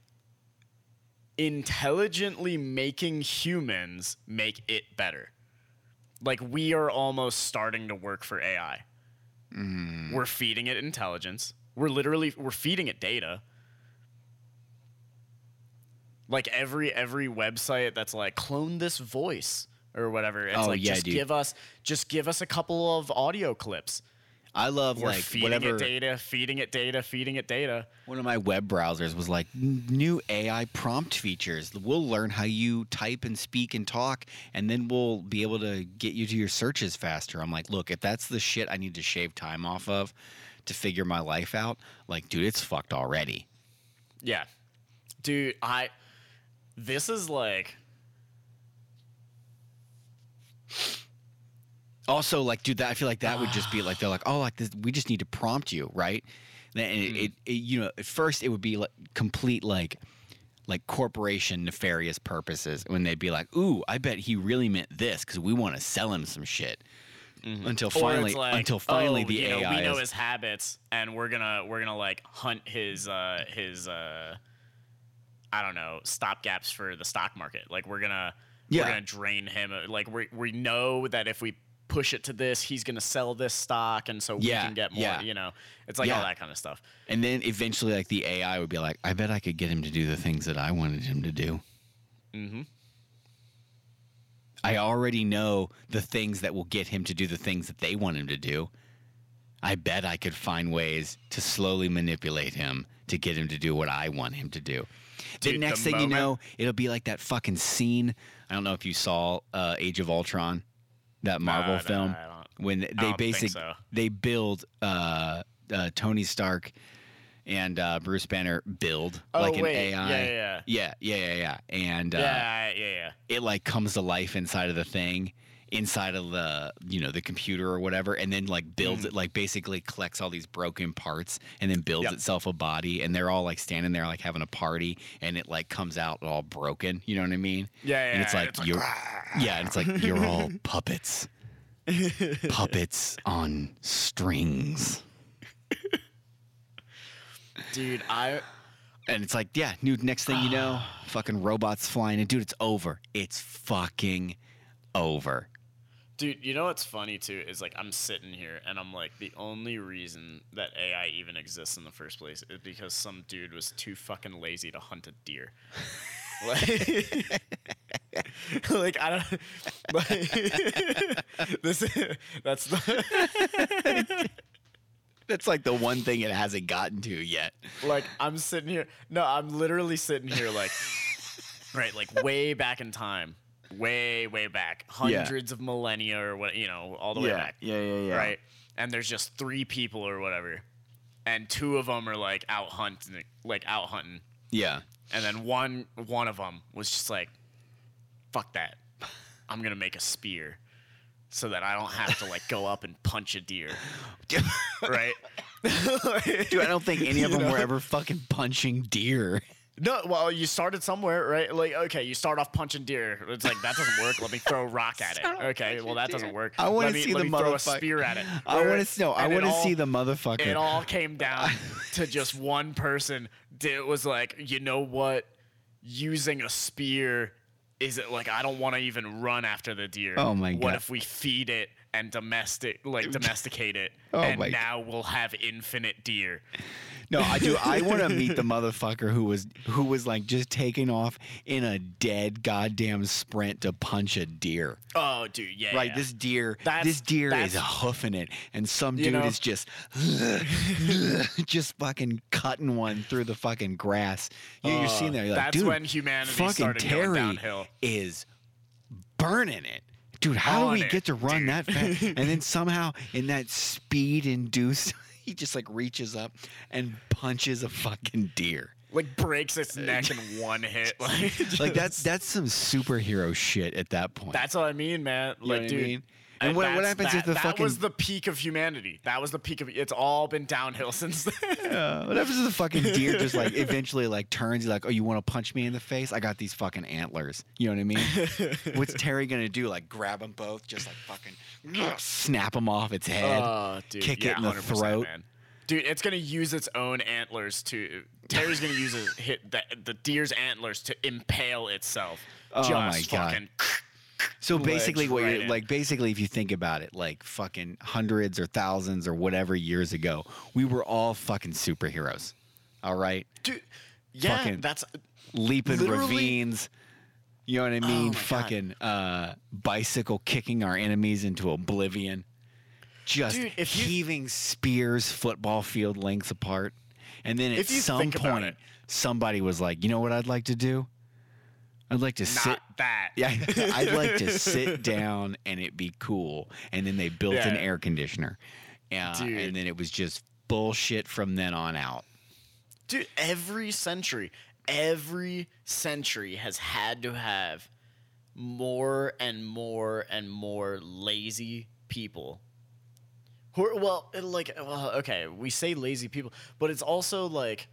intelligently making humans make it better. Like we are almost starting to work for AI. Mm-hmm. We're feeding it intelligence. We're literally we're feeding it data. Like every every website that's like clone this voice or whatever. It's Oh, like yeah, just dude. give us just give us a couple of audio clips. I love We're like feeding whatever. it data, feeding it data, feeding it data. One of my web browsers was like new AI prompt features. We'll learn how you type and speak and talk, and then we'll be able to get you to your searches faster. I'm like, look, if that's the shit I need to shave time off of to figure my life out, like, dude, it's fucked already. Yeah. Dude, I this is like Also, like, dude, that I feel like that would just be like (sighs) they're like, oh, like this, we just need to prompt you, right? And it, it, it, you know, at first it would be like complete like, like corporation nefarious purposes when they'd be like, ooh, I bet he really meant this because we want to sell him some shit. Until finally, like, until finally oh, the you know, AI we know is- his habits and we're gonna we're gonna like hunt his uh his uh I don't know stopgaps for the stock market. Like we're gonna Yeah. we're gonna drain him. Like we we know that if we push it to this, he's gonna sell this stock, and so we Yeah, can get more. yeah. You know, it's like all that kind of stuff. and then eventually, like the AI would be like, I bet I could get him to do the things that I wanted him to do. Mm-hmm. I already know the things that will get him to do the things that they want him to do. I bet I could find ways to slowly manipulate him to get him to do what I want him to do. The next the thing you know, it'll be like that fucking scene. I don't know if you saw uh, Age of Ultron, that Marvel no, film, I don't- when they basically so. they build uh, uh, Tony Stark and uh, Bruce Banner build Oh, like an wait. AI. Yeah, yeah, yeah, yeah, yeah, yeah. And uh, yeah, yeah, yeah. it like comes to life inside of the thing inside of the you know the computer or whatever and then like builds mm. it like basically collects all these broken parts and then builds Yep. itself a body and they're all like standing there like having a party and it like comes out all broken you know what i mean? Yeah, yeah, and it's like it's you're (laughs) yeah and it's like you're all puppets. Puppets on strings. Dude, I and it's like yeah new next thing you know (sighs) fucking robots flying and dude it's over. It's fucking over Dude, you know what's funny too is like I'm sitting here and I'm like the only reason that AI even exists in the first place is because some dude was too fucking lazy to hunt a deer. (laughs) like, (laughs) like I don't (laughs) like this that's the That's like the one thing it hasn't gotten to yet. like I'm sitting here no, I'm literally sitting here like right, like way back in time. Way, way back. Yeah. Hundreds of millennia or what you know, all the way back. yeah, yeah, yeah. right? And there's just three people or whatever, and two of them are like out hunting, like out hunting, Yeah. and then one one of them was just like, "Fuck that, I'm gonna make a spear." So that I don't have to like go up and punch a deer, (laughs) right? Dude, I don't think any of (laughs) You them were ever fucking punching deer. No, well, you started somewhere, right? Like, okay, you start off punching deer. It's like that doesn't work. Let me throw a rock at it. Okay, well that doesn't work. I wanna Let me- see let the me throw a motherfuck- spear at it. I want to know. I And it want to all- see the motherfucker. It all came down (laughs) to just one person. It was like, you know what? Using a spear is it like I don't want to even run after the deer. Oh my god. What God. if we feed it and domestic like (laughs) domesticate it, Oh and my- now we'll have infinite deer? No, I do. I want to (laughs) meet the motherfucker who was who was like just taking off in a dead goddamn sprint to punch a deer. Oh, dude, yeah. Right, yeah. this deer, That's- this deer is hoofing it, and some dude know? is just, (laughs) just fucking cutting one through the fucking grass. You, you're Uh, seeing there, you're like, that's dude, when humanity fucking started going Terry downhill. is burning it. Dude, how do we it, get to run dude. that fast? and then (laughs) somehow, in that speed induced, he just like reaches up and punches a fucking deer. like breaks its neck in (laughs) one hit. Like, (laughs) Like that's that's some superhero shit at that point. That's what I mean, man. You know Like, what I dude. mean? And what- what happens that, if the fucking that fucking- was the peak of humanity? That was the peak of it's all been downhill (laughs) since then. Uh, what happens if the fucking deer just like eventually like turns like, oh, you want to punch me in the face? I got these fucking antlers. You know what I mean? (laughs) What's Terry gonna do? Like grab them both, just like fucking snap them off its head? Oh, dude, kick yeah, it in the throat. man. Dude, it's gonna use its own antlers to. Terry's gonna use it, hit the, the deer's antlers to impale itself. Oh just my God. So (laughs) basically, what right you're like, basically, if you think about it, like fucking hundreds or thousands or whatever years ago, we were all fucking superheroes. All right, Dude, yeah, Fucking- that's leaping ravines. You know what I mean? my God. Fucking uh, bicycle kicking our enemies into oblivion. Just Dude, if you- heaving spears football field lengths apart. And then at some point, it. somebody was like, you know what I'd like to do? I'd like to sit. that. Yeah, I'd like to (laughs) sit down and it be cool. And then they built an air conditioner. Uh, and then it was just bullshit from then on out. Dude, every century, every century has had to have more and more and more lazy people. Who are, well, like, well, okay, we say lazy people, but it's also like,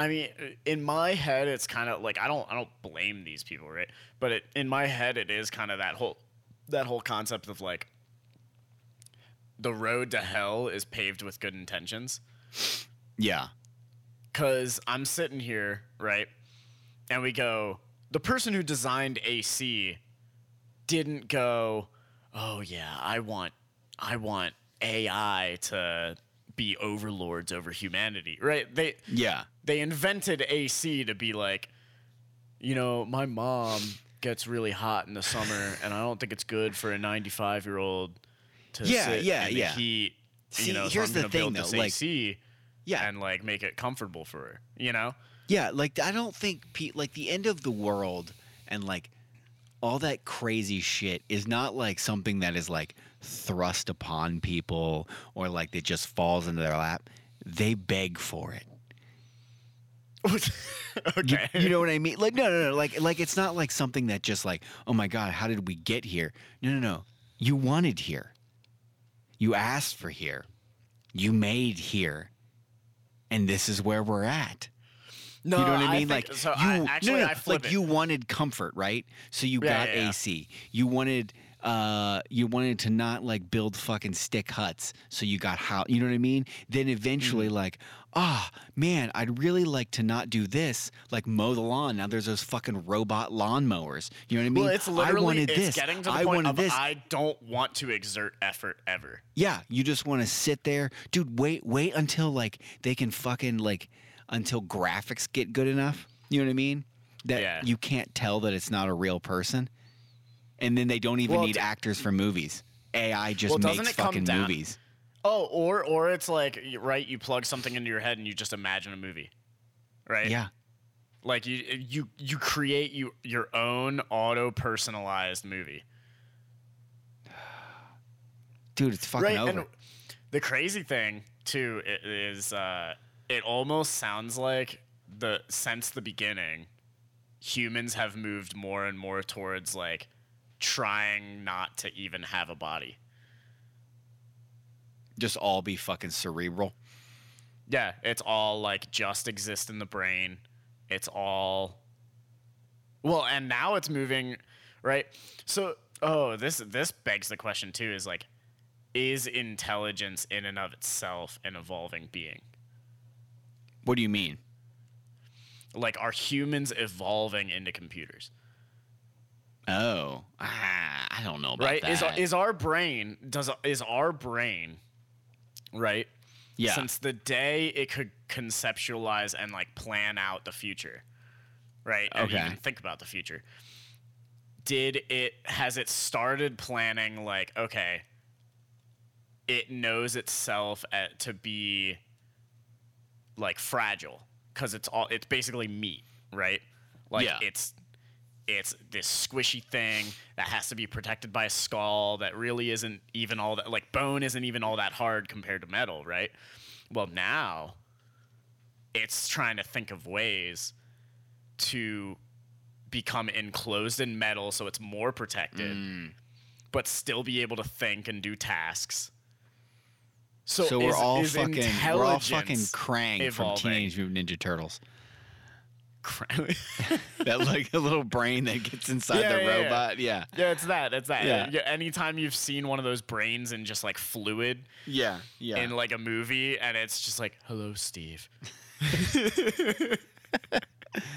I mean, in my head, it's kind of like I don't, I don't blame these people, right? But it, in my head, it is kind of that whole, that whole concept of like, the road to hell is paved with good intentions. Yeah. Cause I'm sitting here, right? And we go, the person who designed AC didn't go, oh yeah, I want I want AI to be overlords over humanity. Right? They Yeah. they invented AC to be like, you know, my mom gets really hot in the summer and I don't think it's good for a 95 year old to Yeah, sit yeah, in the yeah. heat. See, you know, so here's I'm the thing, build though, like- AC Yeah. and like make it comfortable for her. You know? Yeah, like I don't think pe- like the end of the world and like all that crazy shit is not like something that is like thrust upon people or like it just falls into their lap. they beg for it. (laughs) Okay. you know what I mean? Like no, no, no. Like like it's not like something that just like, oh my god, how did we get here? No, no, no. You wanted here. You asked for here. You made here. And this is where we're at. no, you know what I mean? think- like so you, I, actually, no, no, flip like it. you wanted comfort, right? So you Yeah, got yeah, yeah. AC. You wanted uh you wanted to not like build fucking stick huts. So you got how you know what I mean? Then eventually Mm-hmm. like, ah, man, I'd really like to not do this, like mow the lawn. Now there's those fucking robot lawn mowers. You know what I mean? well, it's I literally wanted it's this. getting to the I point wanted of this. I don't want to exert effort ever. Yeah, you just want to sit there, dude. Wait, wait until like they can fucking like until graphics get good enough. You know what I mean? That Yeah. you can't tell that it's not a real person, and then they don't even Well, need actors for movies. AI just Well, makes fucking movies. Oh, or or it's like right, you plug something into your head and you just imagine a movie, right? Yeah, Like you you you create you your own auto personalized movie. (sighs) dude, it's fucking right over. and the crazy thing too is uh it almost sounds like the since the beginning humans have moved more and more towards like trying not to even have a body. Just all be fucking cerebral. yeah it's all like just exist in the brain. It's all well and now it's moving right? So oh this this begs the question too is like is intelligence in and of itself an evolving being? What do you mean? like are humans evolving into computers Oh, ah, I don't know about right is that. is our brain does is our brain right yeah, since the day it could conceptualize and like plan out the future right and Okay. even think about the future did it has it started planning like okay it knows itself at, to be like fragile because it's all it's basically meat right like Yeah. it's it's this squishy thing that has to be protected by a skull that really isn't even all that like bone isn't even all that hard compared to metal right well now it's trying to think of ways to become enclosed in metal so it's more protected Mm. but still be able to think and do tasks so, so we're all is fucking we're all fucking Krang from? Teenage Mutant Ninja Turtles. (laughs) (laughs) That like a little brain that gets inside Yeah, the yeah, yeah. robot. Yeah. Yeah, it's that. It's that. Yeah. Yeah. Anytime you've seen one of those brains in just like fluid Yeah. Yeah. in like a movie, and it's just like, "Hello, Steve." (laughs)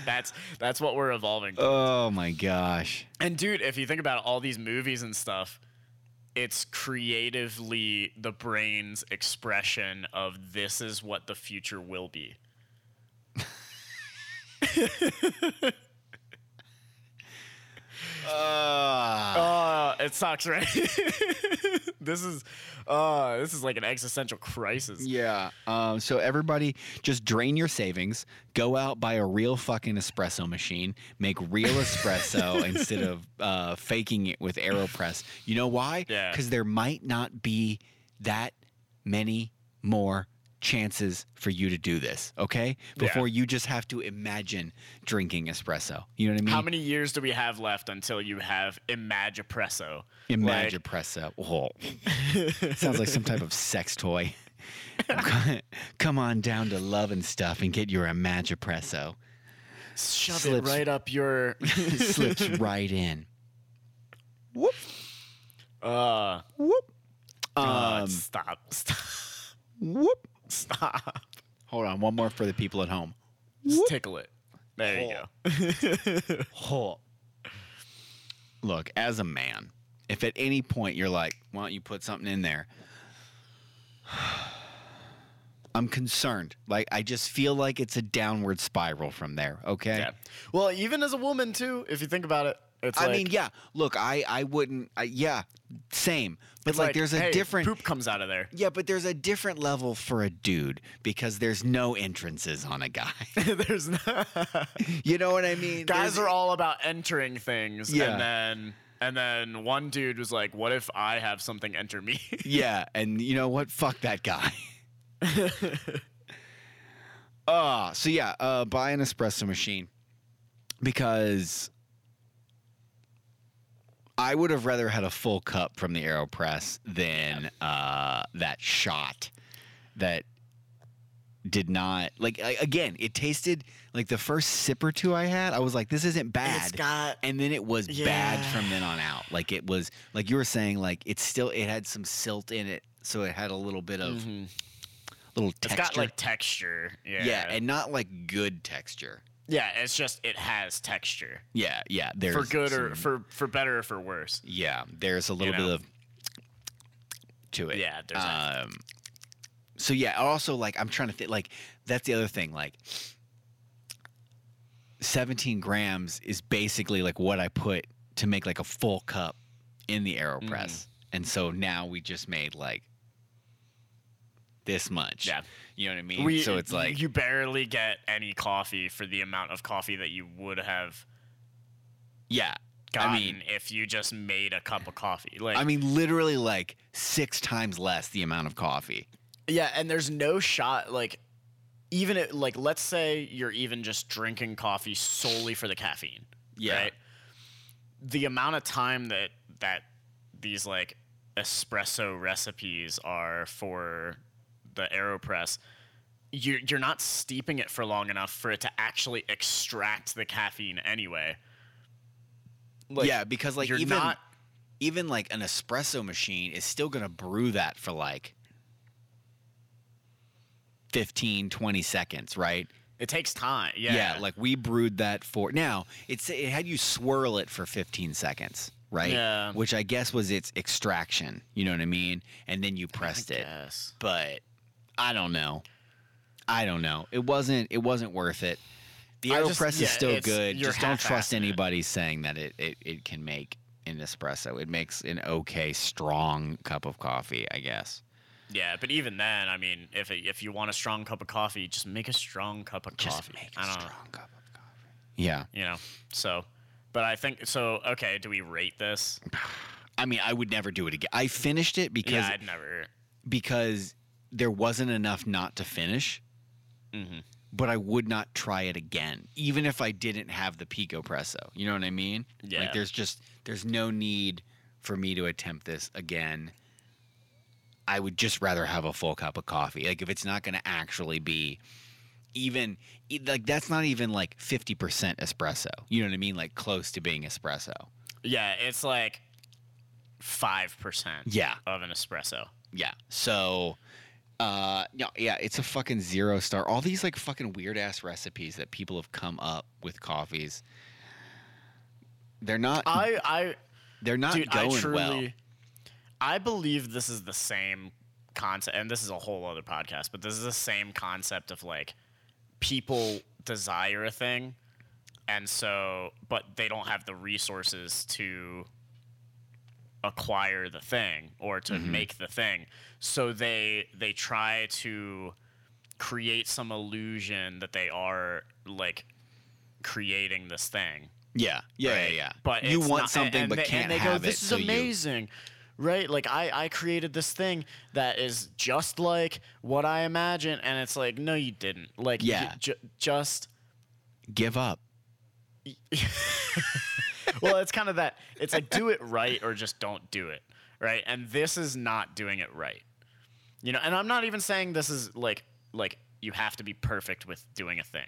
that's that's what we're evolving. to. oh my gosh. And dude, if you think about all these movies and stuff, it's creatively the brain's expression of this is what the future will be. Uh, Uh, it sucks, right? (laughs) this is uh this is like an existential crisis. yeah. Um, so everybody just drain your savings, go out, buy a real fucking espresso machine, make real espresso (laughs) instead of uh, faking it with AeroPress. You know why? Yeah. Because there might not be that many more chances for you to do this, okay? Yeah. Before you just have to imagine drinking espresso. You know what I mean? How many years do we have left until you have Imagipresso? Imagine Imagine Oh. (laughs) Sounds like some type of sex toy. (laughs) Come on down to Love and Stuff and get your Imagipresso. Shove Slips- it right up your. (laughs) Slips right in. Whoop. uh, Whoop. uh, Um, stop. Stop. whoop. Stop. Hold on, one more for the people at home. Just tickle it. There you go. (laughs) Look, as a man, if at any point you're like, why don't you put something in there? (sighs) I'm concerned. Like, I just feel like it's a downward spiral from there, okay? Yeah. Well, even as a woman too, if you think about it, it's I like, mean, yeah. Look, I, I wouldn't. I, yeah, same. But it's like, there's a hey, different. poop comes out of there. Yeah, but there's a different level for a dude because there's no entrances on a guy. (laughs) There's not. you know what I mean? Guys There's- are all about entering things, Yeah. and then and then one dude was like, "What if I have something enter me?" (laughs) Yeah, and you know what? Fuck that guy. Uh, (laughs) so yeah, uh, buy an espresso machine because I would have rather had a full cup from the AeroPress than uh, that shot that did not like I, again it tasted like the first sip or two i had i was like this isn't bad It's got and then it was bad from then on out like it was like you were saying like it's still it had some silt in it so it had a little bit of Mhm. little It's texture got like texture. Yeah. yeah and not like good texture yeah, it's just it has texture. yeah yeah there's for good or for for better or for worse. yeah there's a little know? bit of to it Yeah, there's that. um so yeah also like i'm trying to think like that's the other thing like 17 grams is basically like what i put to make like a full cup in the aeropress Mm-hmm. and so now we just made like this much Yeah. you know what i mean We, so it's like you barely get any coffee for the amount of coffee that you would have yeah gotten i mean if you just made a cup of coffee. Like i mean literally like six times less the amount of coffee Yeah, and there's no shot like even it, like let's say you're even just drinking coffee solely for the caffeine. Yeah. Right? The amount of time that that these like espresso recipes are for the AeroPress, you're you're not steeping it for long enough for it to actually extract the caffeine anyway. Like, yeah because like you're even not even like an espresso machine is still going to brew that for like 15 20 seconds right it takes time. Yeah. Yeah, like we brewed that for now it's it had you swirl it for 15 seconds right Yeah. which i guess was its extraction you know what i mean and then you pressed it Yes. but i don't know i don't know it wasn't it wasn't worth it the aeropress yeah, is still good just don't trust half-assing it. anybody saying that it, it it can make an espresso it makes an okay strong cup of coffee i guess Yeah, but even then, I mean, if it, if you want a strong cup of coffee, just make a strong cup of just coffee. make a strong cup of coffee yeah you know. So, but I think so. Okay, do we rate this? (sighs) i mean i would never do it again i finished it because yeah, I'd never. because there wasn't enough not to finish hmm but I would not try it again, even if I didn't have the Picopresso. You know what I mean? Yeah. Like there's just there's no need for me to attempt this again. I would just rather have a full cup of coffee. Like if it's not going to actually be even like that's not even like 50% espresso. You know what I mean? Like close to being espresso. Yeah, it's like five percent. Yeah. of an espresso. Yeah. So uh no, yeah, it's a fucking zero star. All these like fucking weird ass recipes that people have come up with coffees. They're not I I they're not dude, going I truly, well. I believe this is the same concept, and this is a whole other podcast, but this is the same concept of like people desire a thing, and so, but they don't have the resources to acquire the thing or to Mm-hmm. make the thing, so they they try to create some illusion that they are like creating this thing Yeah. Yeah, right? yeah, yeah. But you it's want not- something and but they, can't and they have go, it. This is so you- amazing, right? Like I I created this thing that is just like what I imagine, and it's like no, you didn't. Like Yeah. ju- just give up. (laughs) well, it's kind of that. It's like do it right or just don't do it, right? And this is not doing it right. You know, and I'm not even saying this is like like you have to be perfect with doing a thing.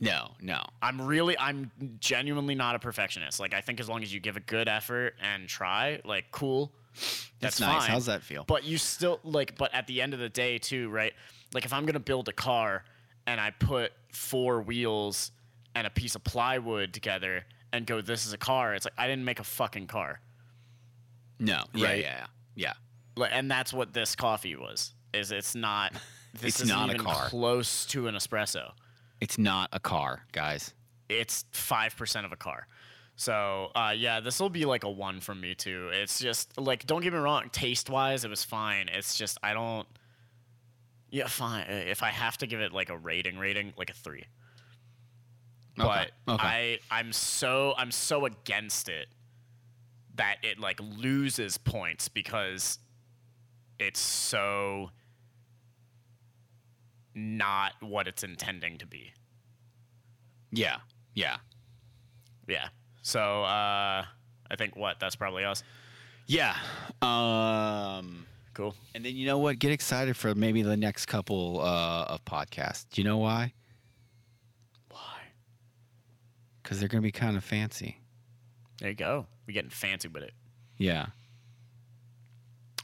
No, no. I'm really, I'm genuinely not a perfectionist. Like, I think as long as you give a good effort and try, like, cool. That's, That's nice. fine. How's that feel? But you still like, but at the end of the day, too, right? Like, if I'm gonna build a car and I put four wheels and a piece of plywood together and go, "This is a car," it's like I didn't make a fucking car. No. Yeah, Right? yeah, yeah. Yeah. Like, and that's what this coffee was. Is it's not. (laughs) This It's not a even car. close to an espresso. It's not a car, guys. it's five percent of a car. So uh, yeah, this will be like a one from me too. It's just like don't get me wrong, taste wise, it was fine. It's just I don't. Yeah, fine. If I have to give it like a rating, rating like a three. Okay. But okay. I I'm so I'm so against it that it like loses points because it's so not what it's intending to be. Yeah. Yeah. Yeah. So uh, I think what that's probably us. Yeah. Um Cool. and then you know what? Get excited for maybe the next couple uh, of podcasts. Do you know why? Why? Because they're going to be kind of fancy. There you go. We're getting fancy with it. Yeah.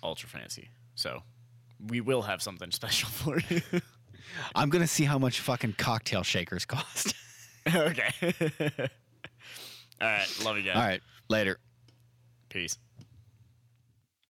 Ultra fancy. So we will have something (laughs) special for you. I'm going to see how much fucking cocktail shakers cost. (laughs) okay. (laughs) All right. Love you guys. All right. Later. Peace.